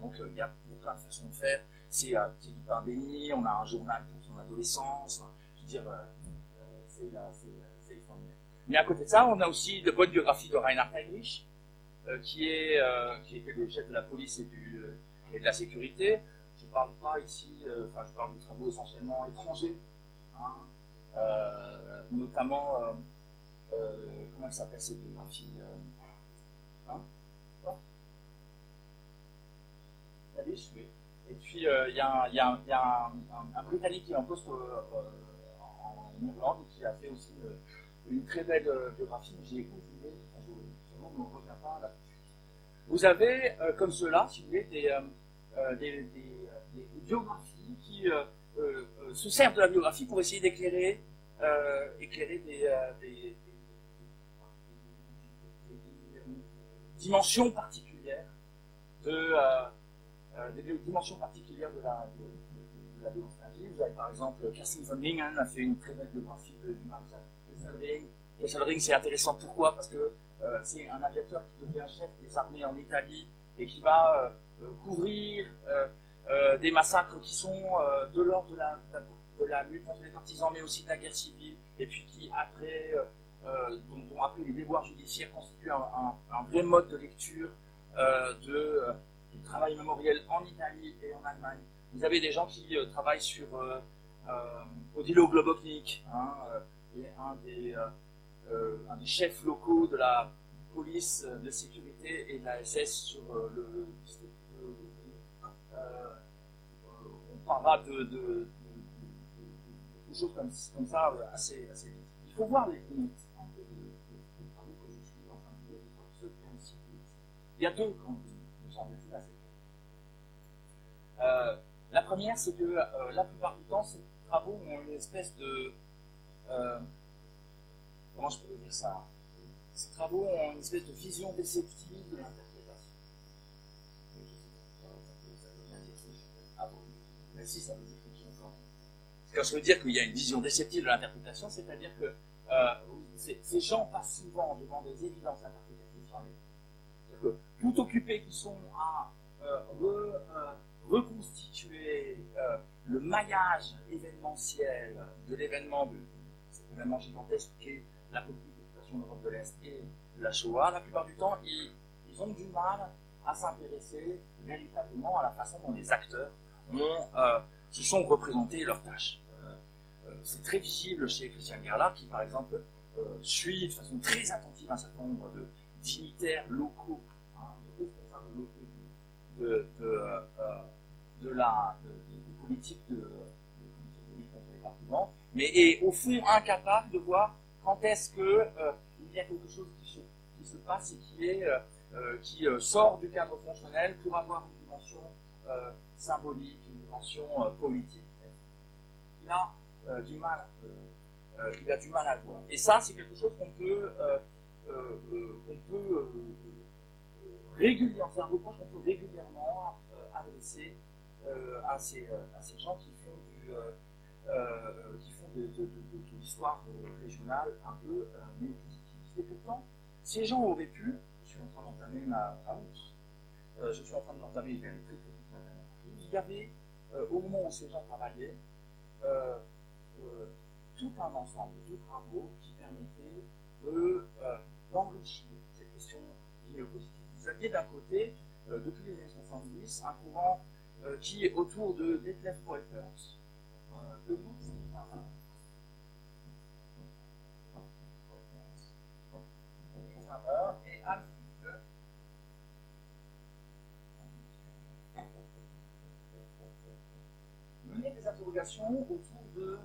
Donc euh, il y a plein de façons de faire. C'est euh, du pain béni, on a un journal pour son adolescence. Je veux dire, euh, c'est Mais à côté de ça, on a aussi de bonnes biographies de Reinhard Heinrich, euh, qui, est, euh, qui était le chef de la police et, du, euh, et de la sécurité. Je ne parle pas ici, euh, enfin, je parle de travaux essentiellement étrangers, hein, euh, notamment, euh, comment elle s'appelle cette biographie hein, oui. Et puis, il y a, y a, y a un, un, un, Britannique qui est en poste en Irlande qui a fait aussi une très belle euh, biographie, vous avez, comme cela, si vous voulez, des, des, biographies qui se servent de la biographie pour essayer d'éclairer éclairer des, dimensions particulières de, des dimensions particulières de la, de, violence Vous avez par exemple Kerstin von Lingen a fait une très belle biographie de, du maréchal Kesselring. c'est intéressant pourquoi? Parce que euh, c'est un aviateur qui devient chef des armées en Italie et qui va euh, couvrir euh, des massacres qui sont de l'ordre de la, de la lutte contre les partisans, mais aussi de la guerre civile, et puis qui après, dont, après les déboires judiciaires constituent un, vrai mode de lecture de, du travail mémoriel en Italie et en Allemagne. Vous avez des gens qui travaillent sur Odilo Globoknik, hein, un des, un des chefs locaux de la police de sécurité et de la SS sur euh, le, euh, on parlera de, de, choses comme, comme, ça euh, assez, assez vite. Il faut voir les limites. Il y a deux grandes euh, la première, c'est que euh, la plupart du temps, ces travaux ont une espèce de. Euh, comment je peux dire ça? Ces travaux ont une espèce de vision déceptive de l'interprétation. Mais si, ça veut dire quelque chose. Quand je veux dire qu'il y a une vision déceptive de l'interprétation, c'est-à-dire que euh, ces gens passent souvent devant des évidences interprétatives. C'est-à-dire que tout occupés qui sont à euh, reconstituer le maillage événementiel de l'événement, de cet événement gigantesque qui est la politique l'Europe de l'Est et la Shoah, la plupart du temps, ils, ont du mal à s'intéresser véritablement à la façon dont les acteurs euh, se sont représentés leurs tâches. Euh, euh, c'est très visible chez Christian Gerlach, qui par exemple suit de façon très attentive un certain nombre de dignitaires locaux, hein, de responsables locaux de, de, la politique de, de, département, mais est au fond incapable de voir quand est-ce qu'il euh, y a quelque chose qui se, passe et qui, est, euh, euh, qui sort du cadre fonctionnel pour avoir une dimension symbolique, une dimension politique Il a du mal. il a du mal à voir. Et ça, c'est quelque chose qu'on peut, peut régulièrement, c'est un reproche qu'on peut régulièrement adresser à ces, à, ces, gens qui font du, de, de, l'histoire régionale un peu euh, néo-positiviste. Et pourtant, ces gens auraient pu, je suis en train d'entamer ma, route, euh, je suis en train de l'entamer, je vais aller très il y avait, euh, au moment où ces gens travaillaient, euh, euh, tout un ensemble de travaux qui permettaient de, d'enrichir cette question néo-positive. Vous aviez d'un côté, depuis les années 70, un courant qui est autour de Detlef Poelpers, de et mener des interrogations autour de,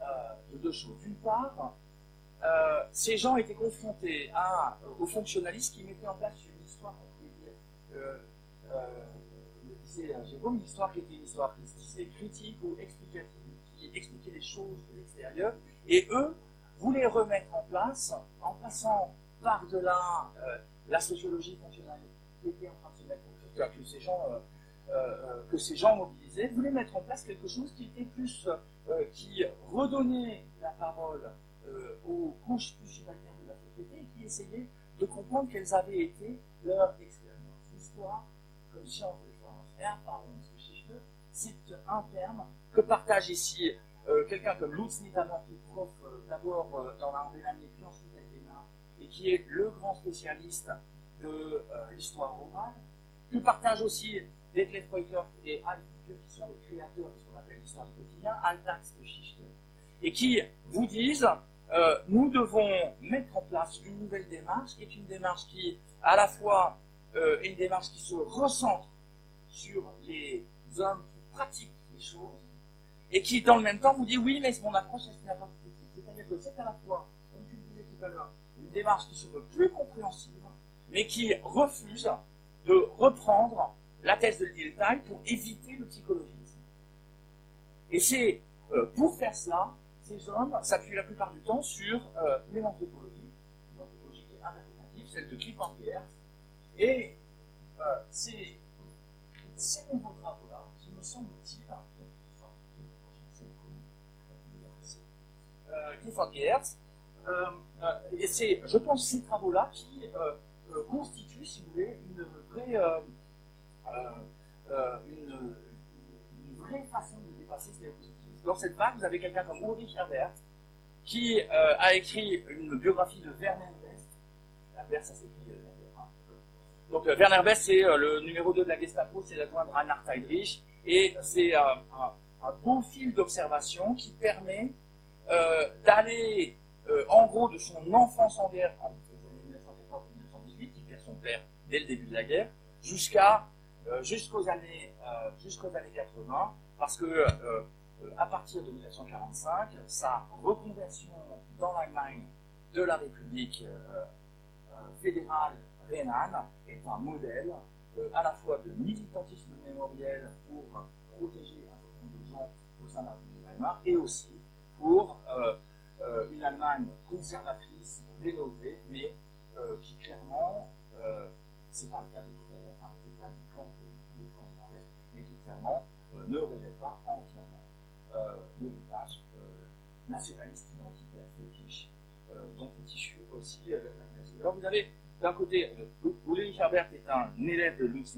euh, de deux choses. D'une part, euh, ces gens étaient confrontés à, aux fonctionnalistes qui mettaient en place une histoire, euh, le disait Jérôme, une histoire qui était une histoire qui se disait critique ou explicative, qui expliquait les choses de l'extérieur, et eux voulaient remettre en place, en passant par-delà euh, la sociologie fonctionnelle qui était en train de se mettre, que, que ces gens, euh, euh, que ces gens mobilisés voulaient mettre en place quelque chose qui était plus, qui redonnait la parole aux couches plus subalternes de la société et qui essayait de comprendre quelles avaient été leurs expériences. L'histoire comme science de l'histoire c'est un terme que partage ici quelqu'un comme Lutz Nittamer, qui est prof d'abord dans la et puis ensuite et qui est le grand spécialiste de euh, l'histoire orale, que partagent aussi Detlef Reuters et Alf qui sont les créateurs de ce qu'on appelle l'histoire du quotidien, Aldax de et qui vous disent euh, nous devons mettre en place une nouvelle démarche, qui est une démarche qui, à la fois, euh, est une démarche qui se recentre sur les hommes qui pratiquent les choses, et qui, dans le même temps, vous dit oui, mais mon approche est une approche C'est-à-dire que c'est à la fois, comme tu le disais tout à l'heure, démarche qui se veut plus compréhensible, mais qui refuse de reprendre la thèse de Dilthey pour éviter le psychologisme. Et c'est pour faire cela, ces hommes s'appuient la plupart du temps sur anthropologie, une interprétative, celle de Cliff Et c'est ces nouveaux travaux-là, qui me semble-t-il, Clifford euh, euh, et c'est, je pense, ces travaux-là qui euh, constituent, si vous voulez, une vraie, une, vraie façon de dépasser ce. Dans cette vague, vous avez quelqu'un comme Ulrich Herbert, qui a écrit une biographie de Werner West. Herbert, ça s'écrit donc Werner West, c'est le numéro 2 de la Gestapo, c'est l'adjoint de Reinhard Heydrich, et c'est un, un, beau fil d'observation qui permet euh, d'aller euh, en gros de son enfance en guerre entre 1914 qui perd son père dès le début de la guerre, jusqu'à euh, jusqu'aux années jusqu'aux années 80, parce que à partir de 1945, sa reconversion dans l'Allemagne de la République fédérale rhénane est un modèle à la fois de militantisme mémoriel pour protéger un certain nombre de gens au sein de la République Weimar et aussi pour euh, euh, une Allemagne conservatrice, rénovée, mais euh, qui clairement, c'est pas le cas de hein, c'est pas le cas de, de mais qui clairement ne rejette pas entièrement l'héritage nationaliste identitaire fétiche dont est issu aussi. Alors vous avez d'un côté, Ulrich Herbert est un élève de Lutz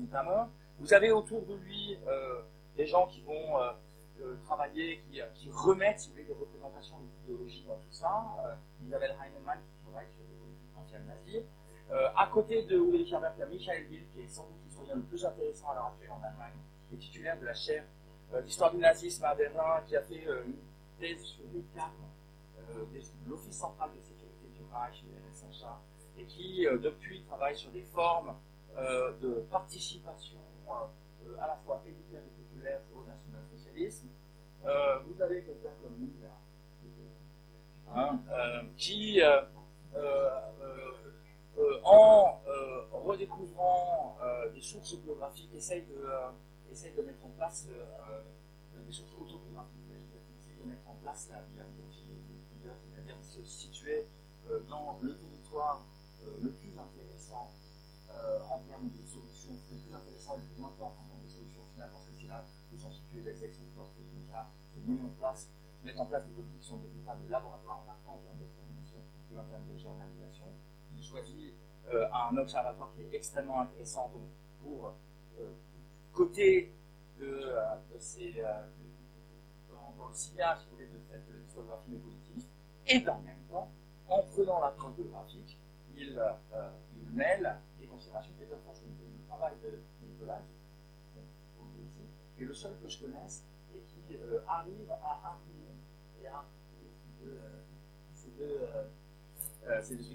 Vous avez autour de lui des gens qui vont travailler, qui, qui, remettent, si vous voulez, des représentations d'idéologie dans tout ça. Euh, Isabelle Heinemann, qui travaille sur les anciennes nazies. Euh, à côté de Ulrich Herbert, il y a Michael Bill, qui est sans doute l'historien le plus intéressant à l'heure actuelle en Allemagne, qui est titulaire de la chaire euh, d'histoire du nazisme à Berlin, qui a fait euh, une thèse sur euh, de l'Office central de sécurité du Reich, le RSHA, et qui, euh, depuis, travaille sur des formes de participation à la fois élitaire et populaire Euh, vous avez quelqu'un comme nous, hein, euh, qui, euh, en redécouvrant des sources biographiques, essaye de, essaye de mettre en place des sources autobiographiques, essaye de mettre en place la c'est-à-dire de se situer dans le territoire le plus intéressant en termes de solutions, le plus intéressant et le plus important en termes de solutions finales, parce que c'est là où sont situées les sections de mettre en place, des politiques sont des véritables laboratoires en archange en détermination et en termes de. Il choisit euh, un observatoire qui est extrêmement intéressant pour euh, côté de, euh, de ces euh, dans, dans, le sillage de cette historiographie politique, et en même temps, en prenant l'approche biographique, il, euh, il mêle les considérations qui étaient le travail de Nicolas, qui est le seul que je connaisse euh, arrive à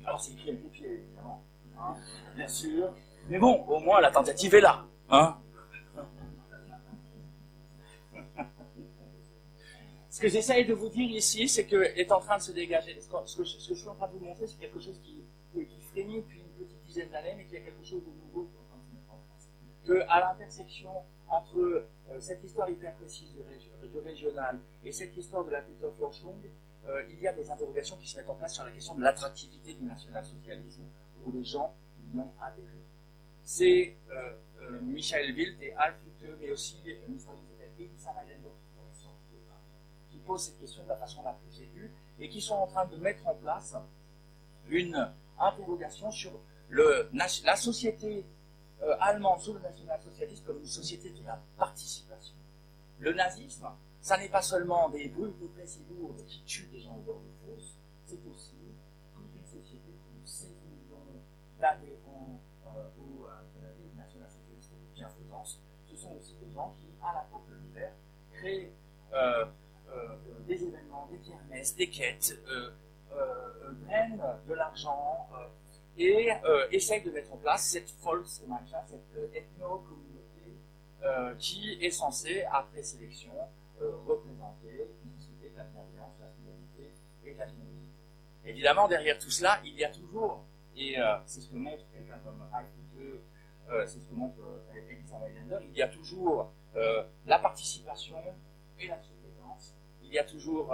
Alors c'est écrit avec pieds, évidemment, hein, bien sûr. Mais bon, au moins la tentative est là. Hein ce que j'essaye de vous dire ici, c'est que est en train de se dégager. Ce que, je suis en train de vous montrer, c'est quelque chose qui, qui frémit depuis une petite dizaine d'années, mais qui est quelque chose de nouveau qui est en train de se mettre en place. Que à l'intersection entre euh, cette histoire hyper précise du, régional et cette histoire de la Peterforschung, euh, il y a des interrogations qui se mettent en place sur la question de l'attractivité du national-socialisme pour les gens qui y ont adhéré. C'est euh, euh, Michael Wild et Alf Hutte, mais aussi qui posent cette question de la façon la plus aiguë et qui sont en train de mettre en place une interrogation sur la société euh, allemande sous le national-socialisme comme une société de la participation. Le nazisme, ça n'est pas seulement des brûles de presse lourdes qui tuent des gens au bord de fosse, c'est aussi toute une société de 16 millions d'adhérents au euh, national-socialiste de bienfaisance. Ce sont aussi des gens qui, à la porte de l'hiver, créent euh, euh, des événements, des kermesses, des quêtes, euh, prennent de l'argent, et euh, essaye de mettre en place cette Volksgemeinschaft, cette euh, ethno-communauté euh, qui est censée, après sélection, représenter une société la bienveillance, la fidélité et la générosité. Évidemment, derrière tout cela, il y a toujours, et c'est ce que montre quelqu'un comme Heidegger, c'est ce que montre Mailander, il y a toujours la participation et la surveillance, il y a toujours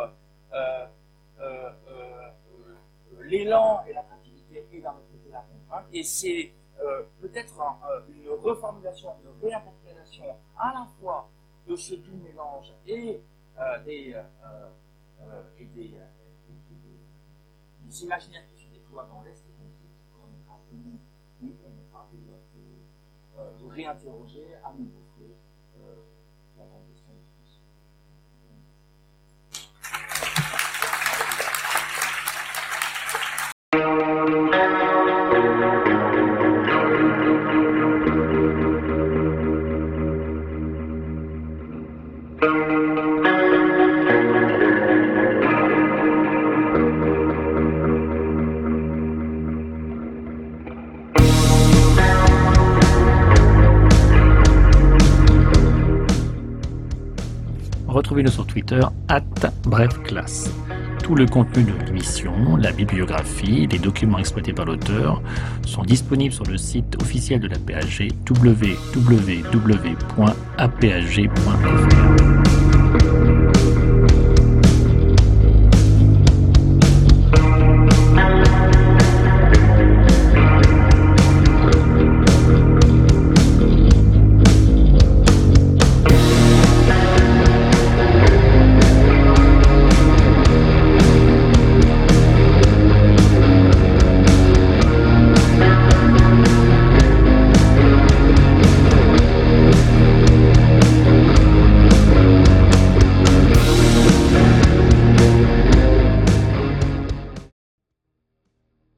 l'élan et l'attractivité et d'un autre la contrainte, et c'est peut-être une reformulation, une réinterprétation à la fois de ce doux mélange et des, et des, des imaginaires qui se déploient dans l'Est nous permettra de, de, réinterroger à nouveau euh, la question de tous. Retrouvez-nous sur Twitter, at brefclasse. Tout le contenu de l'émission, la bibliographie, les documents exploités par l'auteur sont disponibles sur le site officiel de la PAG www.apag.fr.